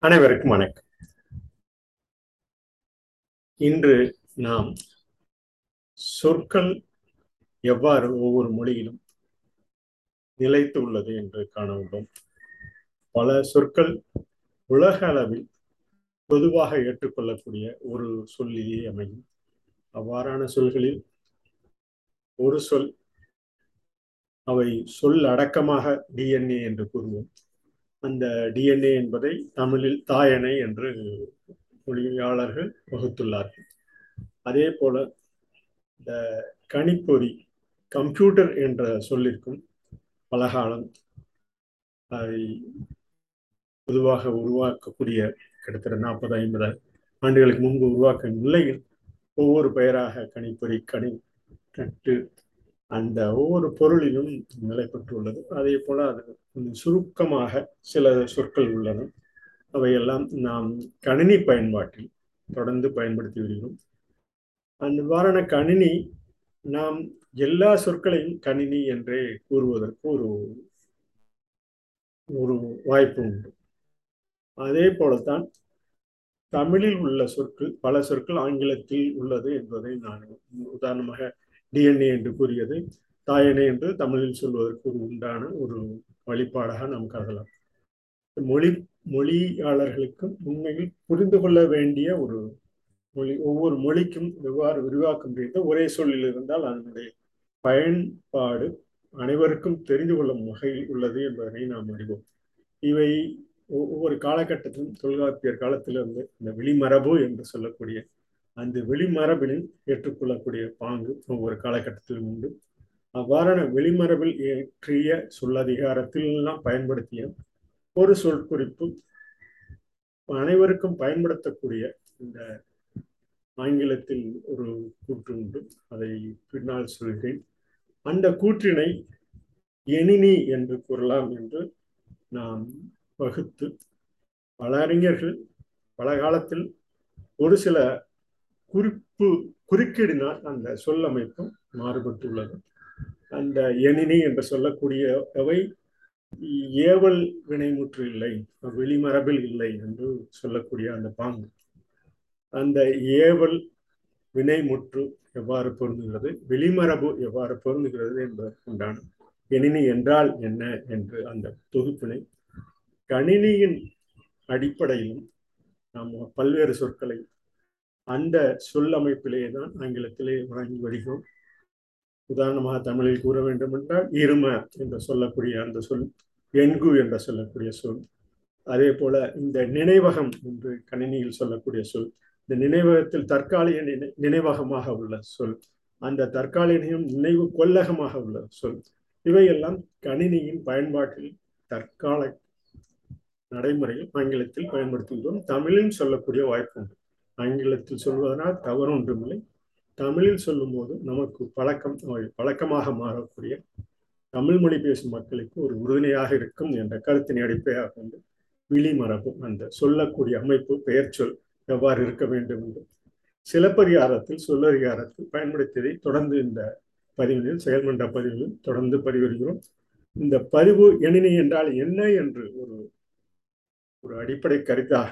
அனைவருக்கும் வணக்கம். இன்று நாம் சொற்கள் எவ்வாறு ஒவ்வொரு மொழியிலும் நிலைத்து உள்ளது என்று காண உள்ளோம். பல சொற்கள் உலக அளவில் பொதுவாக ஏற்றுக்கொள்ளக்கூடிய ஒரு சொல்லிலே அமையும். அவ்வாறான சொல்களில் ஒரு சொல் அவை சொல் அடக்கமாக டிஎன்ஏ என்று கூறுவோம். அந்த டிஎன்ஏ என்பதை தமிழில் தாயணை என்று மொழியாளர்கள் வகுத்துள்ளார்கள். அதே போல இந்த கணிப்பொறி கம்ப்யூட்டர் என்ற சொல்லிற்கும் பலகாலம் அதை பொதுவாக உருவாக்கக்கூடிய கிட்டத்தட்ட நாற்பது ஐம்பது ஆண்டுகளுக்கு முன்பு உருவாக்க நிலையில் ஒவ்வொரு பெயராக கணிப்பொறி கணி கட்டு அந்த ஒவ்வொரு பொருளிலும் நிலை பெற்றுள்ளது. அதே போல அது சுருக்கமாக சில சொற்கள் உள்ளன. அவையெல்லாம் நாம் கணினி பயன்பாட்டில் தொடர்ந்து பயன்படுத்தி வருகிறோம். அந்த வாரண கணினி நாம் எல்லா சொற்களையும் கணினி என்றே கூறுவதற்கு ஒரு ஒரு வாய்ப்பு உண்டு. அதே போலத்தான் தமிழில் உள்ள சொற்கள் பல சொற்கள் ஆங்கிலத்தில் உள்ளது என்பதை நான் உதாரணமாக டிஎன்ஏ என்று கூறியது. தாயனை என்று தமிழில் சொல்வதற்கு ஒரு உண்டான ஒரு வழிபாடாக நாம் கருதலாம். மொழி மொழியாளர்களுக்கும் உண்மையில் புரிந்து கொள்ள வேண்டிய ஒரு மொழி ஒவ்வொரு மொழிக்கும் எவ்வாறு விரிவாக்க செய்த ஒரே சொல்லில் இருந்தால் அதனுடைய பயன்பாடு அனைவருக்கும் தெரிந்து கொள்ளும் வகையில் உள்ளது என்பதனை நாம் அறிவோம். இவை ஒவ்வொரு காலகட்டத்திலும் தொல்காப்பியர் காலத்திலிருந்து இந்த வெளிமரபு என்று சொல்லக்கூடிய அந்த வெளிமரபிலும் ஏற்றுக்கொள்ளக்கூடிய பாங்கு ஒவ்வொரு காலகட்டத்திலும் உண்டு. அவ்வாறான வெளிமரபில் ஏற்றிய சொல்லதிகாரத்திலாம் பயன்படுத்திய ஒரு சொல் அனைவருக்கும் பயன்படுத்தக்கூடிய இந்த ஆங்கிலத்தில் ஒரு கூற்று உண்டு. அதை பின்னால் சொல்கிறேன். அந்த கூற்றினை எணினி என்று கூறலாம் என்று நாம் வகுத்து பல அறிஞர்கள் பல காலத்தில் ஒரு சில குறிப்பு குறுக்கீடினால் அந்த சொல்லமைப்பும் மாறுபட்டுள்ளது. அந்த எனினி என்று சொல்லக்கூடியவை ஏவல் வினைமுற்று இல்லை வெளிமரபில் இல்லை என்று சொல்லக்கூடிய அந்த பாங்கு. அந்த ஏவல் வினைமுற்று எவ்வாறு பொருந்துகிறது வெளிமரபு எவ்வாறு பொருந்துகிறது என்பதற்குண்டான எணினி என்றால் என்ன என்று அந்த தொகுப்பினை கணினியின் அடிப்படையிலும் நாம் பல்வேறு சொற்களை அந்த சொல்லமைப்பிலேயே தான் ஆங்கிலத்திலே வழங்கி வருகிறோம் உதாரணமாக தமிழில் கூற வேண்டும் என்றால் இரும என்று சொல்லக்கூடிய அந்த சொல் எண்கு என்று சொல்லக்கூடிய சொல். அதே போல இந்த நினைவகம் என்று கணினியில் சொல்லக்கூடிய சொல் இந்த நினைவகத்தில் தற்காலிக நினை நினைவகமாக உள்ள சொல் அந்த தற்காலிகம் நினைவு கொல்லகமாக உள்ள சொல் இவையெல்லாம் கணினியின் பயன்பாட்டில் தற்கால நடைமுறையில் ஆங்கிலத்தில் பயன்படுத்துகிறோம் தமிழில் சொல்லக்கூடிய வாய்ப்பு உண்டு ஆங்கிலத்தில் சொல்வதனால் தவறு ஒன்றுமில்லை. தமிழில் சொல்லும் போது நமக்கு பழக்கம் பழக்கமாக மாறக்கூடிய தமிழ் மொழி பேசும் மக்களுக்கு ஒரு உறுதுணையாக இருக்கும் என்ற கருத்தினை அடிப்படையாக கொண்டு விழிமரபு அந்த சொல்லக்கூடிய அமைப்பு பெயர் சொல் எவ்வாறு இருக்க வேண்டும் என்று. சிலப்பதிகாரத்தில் சொல்லதிகாரத்தில் பயன்படுத்தியதை தொடர்ந்து இந்த பதிவுகளில் செயல்மன்ற பதிவுகளில் தொடர்ந்து பதிவிடுகிறோம். இந்த பதிவு எணினி என்றால் என்ன என்று ஒரு ஒரு அடிப்படை கருத்தாக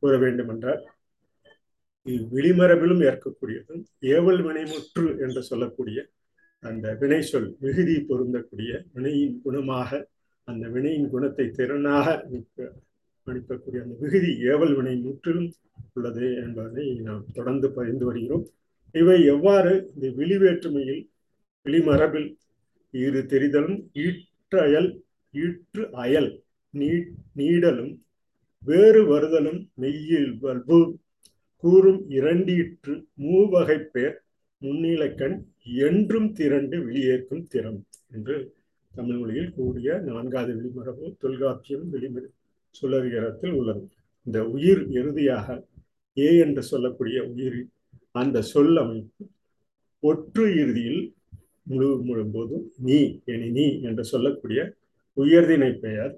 கூற வேண்டும் என்றால் விழிமரபிலும் ஏற்கக்கூடியது ஏவல் வினைமுற்று என்று சொல்லக்கூடிய அந்த வினை சொல் மிகுதி பொருந்தக்கூடிய வினையின் குணமாக அந்த வினையின் குணத்தை திறனாக அனுப்பக்கூடிய அந்த விகுதி ஏவல் வினை முற்றிலும் உள்ளது என்பதை நாம் தொடர்ந்து பகிர்ந்து வருகிறோம். இவை எவ்வாறு இந்த விழிவேற்றுமையில் விழிமரபில் இரு தெரிதலும் ஈற்றயல் ஈற்று அயல் நீ நீடலும் வேறு வருதலும் மெய்யில் வல்பு கூறும் இரண்டீற்று மூவகை பேர். முன்னிலக்கண் என்றும் திரண்டு வெளியேற்கும் திறம் என்று தமிழ் மொழியில் கூடிய நான்காவது வெளிமரபு தொல்காப்பியம் வெளிமர சொல்லதிகாரத்தில் உள்ளது. இந்த உயிர் இறுதியாக ஏ என்று சொல்லக்கூடிய உயிர் அந்த சொல் அமைப்பு ஒற்று இறுதியில் முழு முழும்போது நீ எனி நீ என்று சொல்லக்கூடிய உயர்தினை பெயர்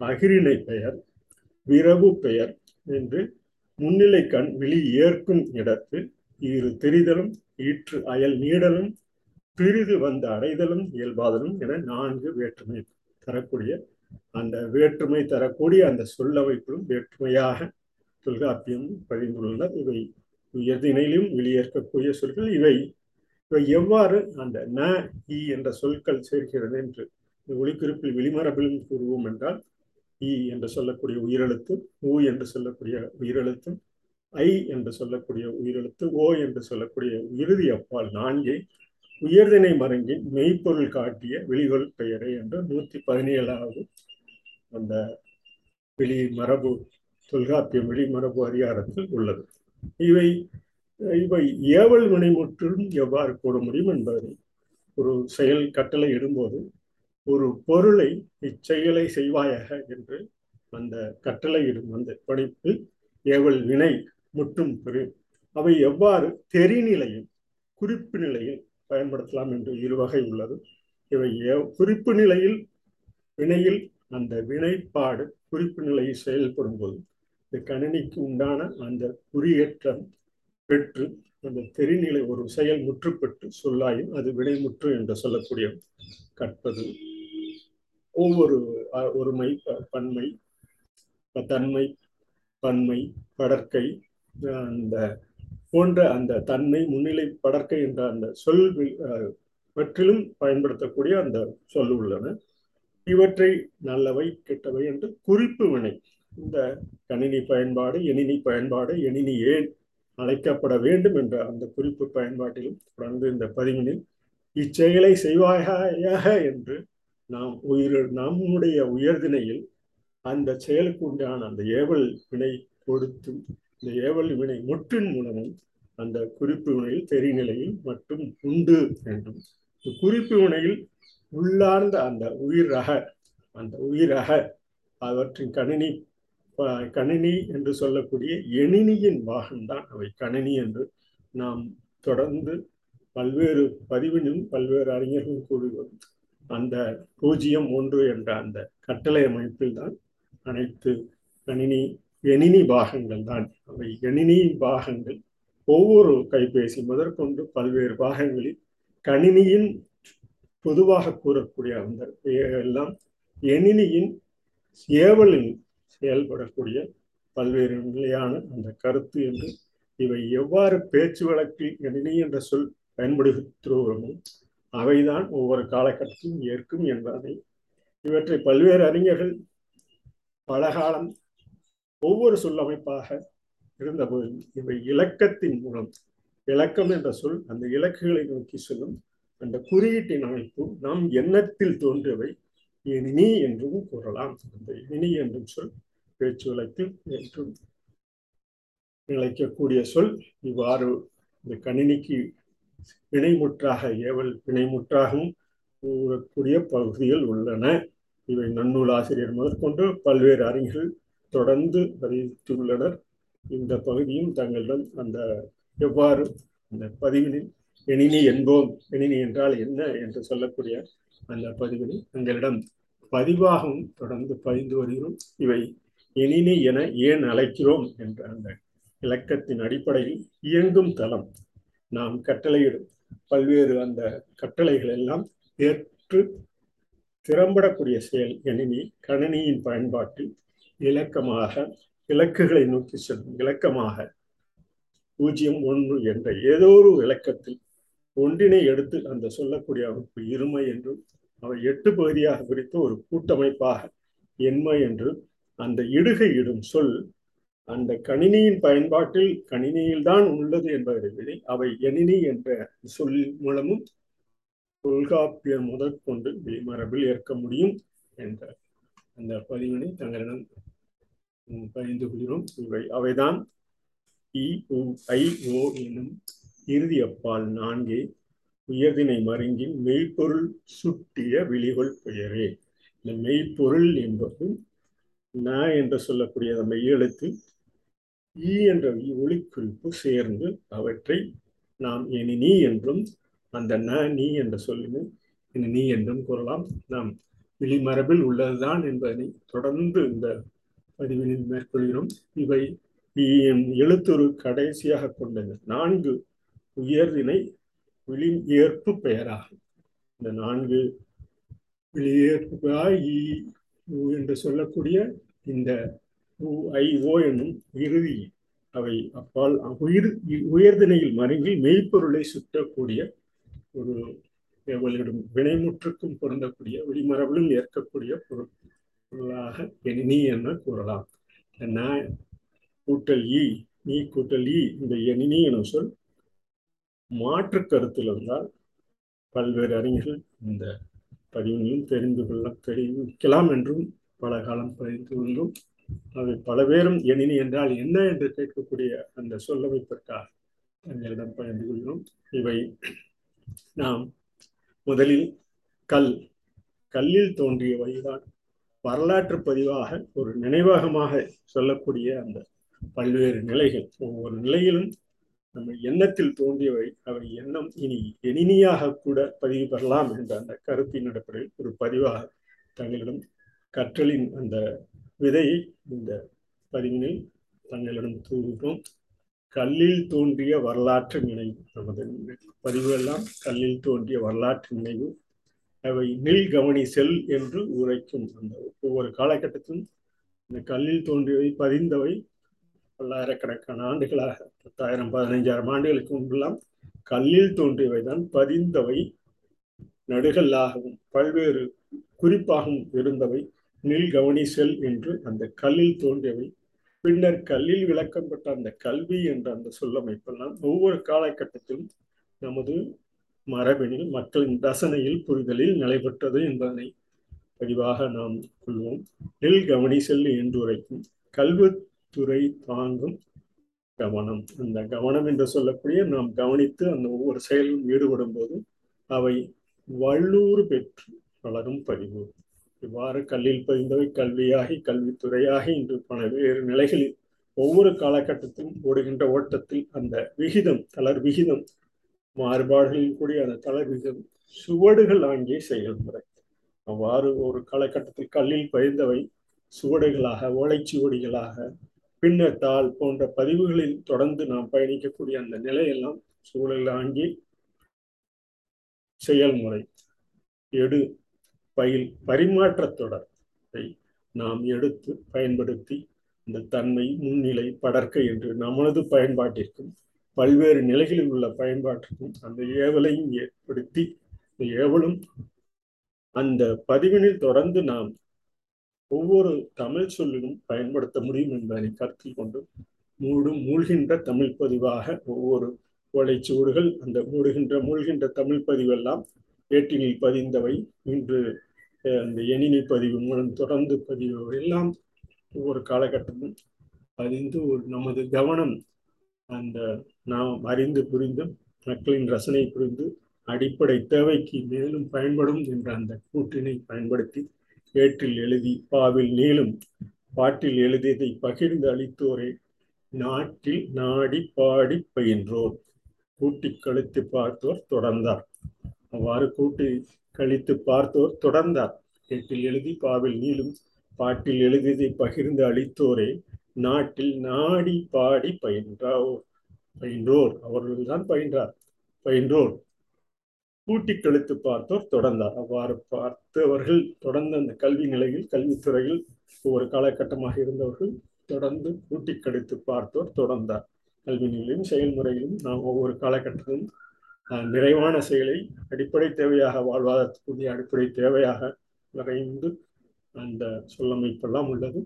அகிரினை பெயர் விரவு பெயர் என்று முன்னிலை கண் விழி ஏற்கும் இடத்து இரு தெரிதலும் ஈற்று அயல் நீடலும் பிரிது வந்த அடைதலும் இயல்பாதலும் என நான்கு வேற்றுமை தரக்கூடிய அந்த வேற்றுமை தரக்கூடிய அந்த சொல்லமைப்பிலும் வேற்றுமையாக தொல்காப்பியம் பதிந்துள்ளனர் இவை உயர்தினையிலும் வெளியேற்கக்கூடிய சொற்கள் இவை இவை எவ்வாறு அந்த ந இ என்ற சொற்கள் சேர்க்கிறது என்று ஒளிக்குறிப்பில் வெளிமரபிலும் கூறுவோம் என்றால் இ என்று சொல்லக்கூடிய உயிரெழுத்து உ என்று சொல்லக்கூடிய உயிரெழுத்து ஐ என்று சொல்லக்கூடிய உயிரெழுத்து ஓ என்று சொல்லக்கூடிய இறுதி அப்பால் நான்கை உயர்தினை மருங்கின் மெய்ப்பொருள் காட்டிய வெளிகொள் பெயரை என்று நூத்தி பதினேழாவது அந்த வெளி மரபு தொல்காப்பியம் வெளிமரபு அதிகாரத்தில் உள்ளது. இவை இவை ஏவல் வினைமுற்றிலும் எவ்வாறு கூட முடியும் என்பதை ஒரு செயல் கட்டளை இடும்போது ஒரு பொருளை இச்செயலை செய்வாயாக என்று அந்த கட்டளையிடும் அந்த படைப்பு. ஏவல் வினை முட்டும் பெரு. அவை எவ்வாறு தெரிநிலையில் குறிப்பு நிலையில் பயன்படுத்தலாம் என்று இருவகை உள்ளது. இவை குறிப்பு நிலையில் வினையில் அந்த வினைப்பாடு குறிப்பு நிலையில் செயல்படும் போது இந்த கணினிக்கு உண்டான அந்த குறியேற்றம் பெற்று அந்த தெரிநிலை ஒரு செயல் முற்றுப்பெற்று சொல்லாயும் அது வினைமுற்று என்று சொல்லக்கூடிய கற்பது. ஒவ்வொரு ஒருமை பன்மை தன்மை பன்மை படற்கை அந்த போன்ற அந்த தன்மை முன்னிலை படற்கை என்ற அந்த சொல் பற்றிலும் பயன்படுத்தக்கூடிய அந்த சொல் உள்ளன. இவற்றை நல்லவை கெட்டவை என்று குறிப்பு வினை. இந்த கணினி பயன்பாடு எணினி பயன்பாடு எணினி ஏன் அழைக்கப்பட வேண்டும் என்ற அந்த குறிப்பு பயன்பாட்டிலும் தொடர்ந்து இந்த பதிவினில் இச்செயலை செய்வாயாக என்று நாம் உயிர் நம்முடைய உயர்தினையில் அந்த செயலுக்கு உண்டான அந்த ஏவல் வினை கொடுத்தும் இந்த ஏவல் வினை முற்றின் மூலமும் அந்த குறிப்பு வினையில் தெரிநிலையில் மட்டும் உண்டு என்றும் குறிப்பு வினையில் உள்ளார்ந்த அந்த உயிரக அந்த உயிரக அவற்றின் கணினி கணினி என்று சொல்லக்கூடிய எணினியின் பாகம்தான் அவை. கணினி என்று நாம் தொடர்ந்து பல்வேறு பதிவினும் பல்வேறு அறிஞர்களும் கூறுவது அந்த பூஜ்ஜியம் ஒன்று என்ற அந்த கட்டளை அமைப்பில் தான் அனைத்து கணினி எணினி பாகங்கள் தான். அவை எணினி பாகங்கள் ஒவ்வொரு கைபேசி முதற்கொண்டு பல்வேறு பாகங்களில் கணினியின் பொதுவாக கூறக்கூடிய அந்த எல்லாம் எணினியின் ஏவலின் செயல்படக்கூடிய பல்வேறு நிலையான அந்த கருத்து என்று இவை எவ்வாறு பேச்சு வழக்கில் எணினி என்ற சொல் பயன்படுத்துகிறோமோ அவைதான் ஒவ்வொரு காலகட்டத்திலும் ஏற்கும் என்பதை இவற்றை பல்வேறு அறிஞர்கள் பல காலம் ஒவ்வொரு சொல்லமைப்பாக இருந்தபோது இவை இலக்கத்தின் மூலம் இலக்கம் என்ற சொல் அந்த இலக்குகளை நோக்கி சொல்லும். அந்த குறியீட்டின் அமைப்பு நாம் எண்ணத்தில் தோன்றியவை இனி என்றும் கூறலாம் அந்த இனி என்றும் சொல் பேச்சு வழக்கில் என்றும் நிலைக்கக்கூடிய சொல். இவ்வாறு இந்த கணினிக்கு வினைமுற்றாக ஏவல் வினைமுற்றாகவும் கூறக்கூடிய பகுதிகள் உள்ளன. இவை நன்னூல் ஆசிரியர் முதற்கொண்டு பல்வேறு அறிஞர்கள் தொடர்ந்து அறிவித்துள்ளனர் இந்த பகுதியும் தங்களிடம் அந்த எவ்வாறு அந்த பதிவினில் எணினி என்போம் எணினி என்றால் என்ன என்று சொல்லக்கூடிய அந்த பதிவினை தங்களிடம் பதிவாகவும் தொடர்ந்து பதிந்து வருகிறோம். இவை எனினி என ஏன் அழைக்கிறோம் என்ற அந்த இலக்கத்தின் அடிப்படையில் இயங்கும் தளம். நாம் கட்டளையிடும். பல்வேறு அந்த கட்டளைகள் எல்லாம் ஏற்று திறம்படக்கூடிய செயல் எனினி கணினியின் பயன்பாட்டில் இலக்கமாக இலக்குகளை நோக்கி செல்லும். இலக்கமாக பூஜ்ஜியம் ஒன்று என்ற ஏதோ ஒரு இலக்கத்தில் ஒன்றினை எடுத்து அந்த சொல்லக்கூடிய அமைப்பு இருமை என்றும் அவை எட்டு பகுதியாக பிரித்து ஒரு கூட்டமைப்பாக எண்மை என்று அந்த இடுகை இடும் சொல் அந்த கணினியின் பயன்பாட்டில் கணினியில் தான் உள்ளது என்பதை விட அவை எணினி என்ற சொல் மூலமும் தொல்காப்பியம் முதற்கொண்டு வெளிமரபில் ஏற்க முடியும் என்ற அந்த பதிவினை தங்களிடம் பகிர்ந்து கொள்கிறோம். இவை அவைதான் இ உ ஐ ஓ எனும் இறுதி அப்பால் நான்கே உயர்தினை மருங்கின் மெய்ப்பொருள் சுட்டிய விழிகொள் பெயரே. இந்த மெய்ப்பொருள் என்பது ந என்று சொல்லக்கூடிய அந்த மெய்யெழுத்து ஈ என்ற ஒளிக்குறிப்பு சேர்ந்து அவற்றை நாம் இனி நீ என்றும் அந்த ந நீ என்ற சொல்லினை இனி நீ என்றும் கூறலாம். நாம் விழிமரபில் உள்ளதுதான் என்பதை தொடர்ந்து இந்த பதிவினில் மேற்கொள்கிறோம். இவை எழுத்துரு கடைசியாக கொண்டது நான்கு உயர்தினை விழி ஏற்பு பெயராகும். இந்த நான்கு வெளியேற்பு உ என்று சொல்லக்கூடிய இந்த உ ஐ ஓ என்னும் இறுதி அவை அப்பால் உயிர் உயர்திணையில் மருங்கி மெய்ப்பொருளை சுற்றக்கூடிய ஒரு எவளிடம் வினைமுற்றுக்கும் பொருந்தக்கூடிய வெளிமரபிலும் ஏற்கக்கூடிய பொருள் பொருளாக எண்ணி என கூறலாம். என்ன கூட்டல் ஈ நீ கூட்டல் ஈ இந்த எண்ணி எனும் சொல் மாற்று கருத்தில் இருந்தால் பல்வேறு அறிஞர்கள் இந்த பதிவினையும் தெரிந்து கொள்ள தெரிவிக்கலாம் என்றும் பல காலம் பதிந்து கொண்டும் அவை பல பேரும் எனினி என்றால் என்ன என்று கேட்கக்கூடிய அந்த சொல்லமைப்பிற்காக தங்களிடம் பகிர்ந்து கொள்கிறோம். இவை நாம் முதலில் கல் கல்லில் தோன்றிய வழிதான் வரலாற்று பதிவாக ஒரு நினைவகமாக சொல்லக்கூடிய அந்த பல்வேறு நிலைகள். ஒவ்வொரு நிலையிலும் நம்ம எண்ணத்தில் தோன்றியவை அவை எண்ணம் இனி எணினியாக கூட பதிவு பெறலாம் என்ற அந்த கருத்தின் அடிப்படையில் ஒரு பதிவாக தங்களிடம் கற்றலின் அந்த விதையை இந்த பதிவினில் தங்களிடம் தூவுகிறோம். கல்லில் தோன்றிய வரலாற்று நினைவு நமது பதிவுகள்லாம் கல்லில் தோன்றிய வரலாற்று நினைவு அவை நில் கவனி செல் என்று உரைக்கும் அந்த ஒவ்வொரு காலகட்டத்திலும் இந்த கல்லில் தோன்றியவை பதிந்தவை பல்லாயிரக்கணக்கான ஆண்டுகளாக பத்தாயிரம் பதினைஞ்சாயிரம் ஆண்டுகளுக்கு முன்பெல்லாம் கல்லில் தோன்றியவை தான் பதிந்தவை நடுகல்லாகவும் பல்வேறு குறிப்பாகவும் இருந்தவை நில் கவனி செல் என்று அந்த கல்லில் தோன்றியவை. பின்னர் கல்லில் விளக்கப்பட்ட அந்த கல்வி என்ற அந்த சொல்லமைப்பெல்லாம் ஒவ்வொரு காலகட்டத்திலும் நமது மரபினில் மக்களின் ரசனையில் புரிதலில் நிலைபெற்றது என்பதனை பதிவாக நாம் கொள்வோம். நெல் கவனி செல் என்று உரைக்கும் துறை தாங்கும் கவனம். அந்த கவனம் என்று சொல்லக்கூடிய நாம் கவனித்து அந்த ஒவ்வொரு செயலும் ஈடுபடும் போது அவை வள்ளூர் பெற்று வளரும் பதிவு. இவ்வாறு கல்லில் பதிந்தவை கல்வியாகி கல்வித்துறையாகி இன்று பல்வேறு நிலைகளில் ஒவ்வொரு காலகட்டத்திலும் ஓடுகின்ற ஓட்டத்தில் அந்த விகிதம் தளர் விகிதம் மாறுபாடுகளில் கூடிய அந்த தளர் விகிதம் சுவடுகள் ஆங்கிய செயல்முறை. அவ்வாறு ஒரு காலகட்டத்தில் கல்லில் பதிந்தவை சுவடுகளாக ஓலைச்சுவடிகளாக பின்னர் தாள் போன்ற பதிவுகளில் தொடர்ந்து நாம் பயணிக்கக்கூடிய அந்த நிலையெல்லாம் சூழல் ஆங்கி செயல்முறை எடு பயில் பரிமாற்ற தொடரை நாம் எடுத்து பயன்படுத்தி இந்த தன்மை முன்னிலை படர்க்கை என்று நமது பயன்பாட்டிற்கும் பல்வேறு நிலைகளில் உள்ள பயன்பாட்டிற்கும் அந்த ஏவலையும் ஏற்படுத்தி இந்த ஏவலும் அந்த பதிவினில் தொடர்ந்து நாம் ஒவ்வொரு தமிழ் சொல்லிலும் பயன்படுத்த முடியும் என்பதனை கருத்தில் கொண்டு மூடும் மூழ்கின்ற தமிழ் பதிவாக ஒவ்வொரு ஓலைச்சுவடுகள் அந்த மூடுகின்ற மூழ்கின்ற தமிழ் பதிவெல்லாம் ஏட்டினில் பதிந்தவை. இன்று அந்த எணினி பதிவு மூலம் தொடர்ந்து பதிவு எல்லாம் ஒவ்வொரு காலகட்டமும் பதிந்து ஒரு நமது கவனம் அந்த நாம் அறிந்து புரிந்து மக்களின் ரசனை புரிந்து அடிப்படை தேவைக்கு மேலும் பயன்படும் என்ற அந்த கூட்டினை பயன்படுத்தி ஏற்றில் எழுதி பாவில் நீளும். பாட்டில் எழுதியதை பகிர்ந்து அளித்தோரே நாட்டில் நாடி பாடி பயின்றோர். கூட்டி கழித்து பார்த்தோர் தொடர்ந்தார். அவ்வாறு கூட்டி கழித்து பார்த்தோர் தொடர்ந்தார். ஏட்டில் எழுதி பாவில் நீளும். பாட்டில் எழுதியதை பகிர்ந்து அளித்தோரே நாட்டில் நாடி பாடி பயின்றோர் பயின்றோர். அவர்கள்தான் பயின்றார். பயின்றோர். கூட்டி கழித்து பார்த்தோர் தொடர்ந்தார். அவ்வாறு பார்த்தவர்கள் தொடர்ந்து அந்த கல்வி நிலையில் கல்வித்துறையில் ஒவ்வொரு காலகட்டமாக இருந்தவர்கள் தொடர்ந்து கூட்டி கழித்து பார்த்தோர் தொடர்ந்தார். கல்வி நிலையிலும் செயல்முறையிலும் நாம் ஒவ்வொரு காலகட்டத்திலும் நிறைவான செயலை அடிப்படை தேவையாக வாழ்வாதாரத்துக்குரிய அடிப்படை தேவையாக வரைந்து அந்த சொல்லமைப்பெல்லாம் உள்ளது.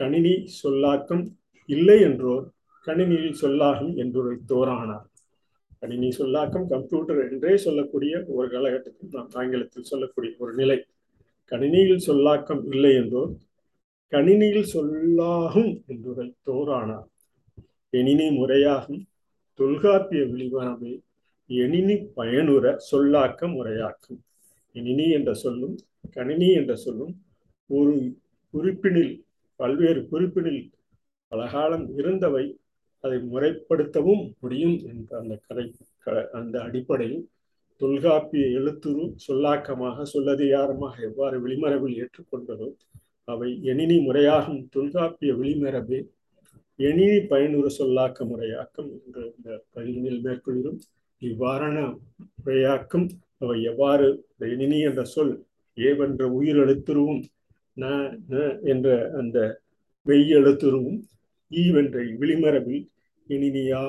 கணினி சொல்லாக்கம் இல்லை என்றோர் கணினியில் சொல்லாகும் என்றொரு தோரானார் கணினி சொல்லாக்கம் கம்ப்யூட்டர் என்றே சொல்லக்கூடிய ஒரு காலகட்டத்தில் நாம் ஆங்கிலத்தில் சொல்லக்கூடிய ஒரு நிலை. கணினியில் சொல்லாக்கம் இல்லை என்றோர் கணினியில் சொல்லாகும் என்று தோறானார் எணினி முறையாகும் தொல்காப்பிய விழிவானவை எணினி பயனுற சொல்லாக்க முறையாக்கும். எணினி என்ற சொல்லும் கணினி என்ற சொல்லும் ஒரு குறிப்பினில் பல்வேறு குறிப்பினில் பலகாலம் இருந்தவை அதை முறைப்படுத்தவும் முடியும் என்ற அந்த கதை அந்த அடிப்படையில் தொல்காப்பிய எழுத்துரு சொல்லாக்கமாக சொல்லதிகாரமாக எவ்வாறு விளிமரபில் ஏற்றுக்கொண்டதோ அவை எணினி முறையாகும் தொல்காப்பிய விளிமரபே எணினி பயனுற சொல்லாக்க முறையாக்கம் என்ற இந்த பதிவினில் மேற்கொள்கிறோம். இவ்வாறான முறையாக்கம் அவை எவ்வாறு எணினி என்ற சொல் ஏவென்ற உயிர் எழுத்துருவும் ந ந என்ற அந்த மெய்யெழுத்துருவும் ஈவென்ற விளிமரபில் இனினியா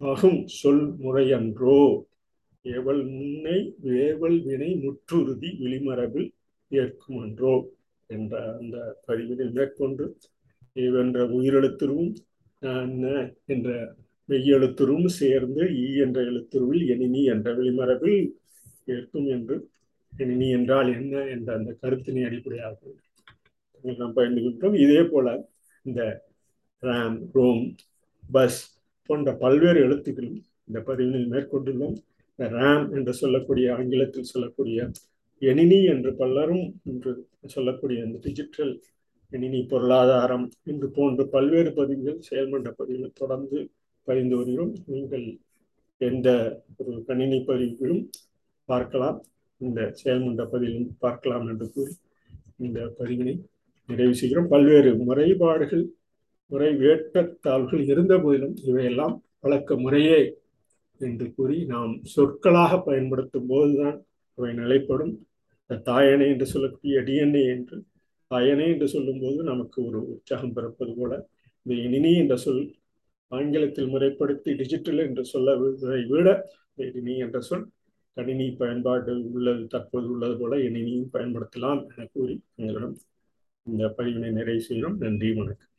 ஆகும் சொல் முறையன்றோ. ஏவல் முன்னை வேவல் வினை முற்றுறுதி விளிமரபில் ஏற்குமன்றோ என்ற அந்த பதிவினை மேற்கொண்டு ஏவென்ற உயிரெழுத்துருவும் ந என்ற மெய்யெழுத்துருவும் சேர்ந்து ஈ என்ற எழுத்துருவில் எனினி என்ற வெளிமரபில் ஏற்கும் என்று எனினி என்றால் என்ன? என்ற அந்த கருத்தினை அடிப்படையாக நாம் பயந்து கொண்டோம் இதே போல இந்த ராம் ரோம் பஸ் போன்ற பல்வேறு எழுத்துக்களும் இந்த பதிவினில் மேற்கொண்டுள்ளோம். இந்த ரேம் என்று சொல்லக்கூடிய ஆங்கிலத்தில் சொல்லக்கூடிய எனினி என்று பலரும் என்று சொல்லக்கூடிய இந்த டிஜிட்டல் எனினி பொருளாதாரம் என்று போன்ற பல்வேறு பதிவுகள் செயல்மன்ற பதிவுகள் தொடர்ந்து பதிந்து வருகிறோம். நீங்கள் எந்த ஒரு கணினி பதிவுகளும் பார்க்கலாம். இந்த செயல்மன்ற பதிவிலும் பார்க்கலாம் என்று கூறி இந்த பதிவினை நிறைவு செய்கிறோம். பல்வேறு முறைப்பாடுகள் முறை வேட்டத்தாள்கள் இருந்த போதிலும் இவையெல்லாம் வழக்க முறையே என்று கூறி நாம் சொற்களாக பயன்படுத்தும் போதுதான் அவை நிலைப்படும். தாயணை என்று சொல்லக்கூடிய டிஎன்ஏ என்று தாயணை என்று சொல்லும்போது நமக்கு ஒரு உற்சாகம் பிறப்பது போல இந்த இனினி என்ற சொல் ஆங்கிலத்தில் முறைப்படுத்தி டிஜிட்டல் என்று சொல்ல விட இனி என்ற சொல் கணினி பயன்பாடு உள்ளது தற்போது உள்ளது போல இனினியும் பயன்படுத்தலாம் என கூறி எங்களிடம் இந்த பதிவினை நிறைவு செய்கிறோம். நன்றி வணக்கம்.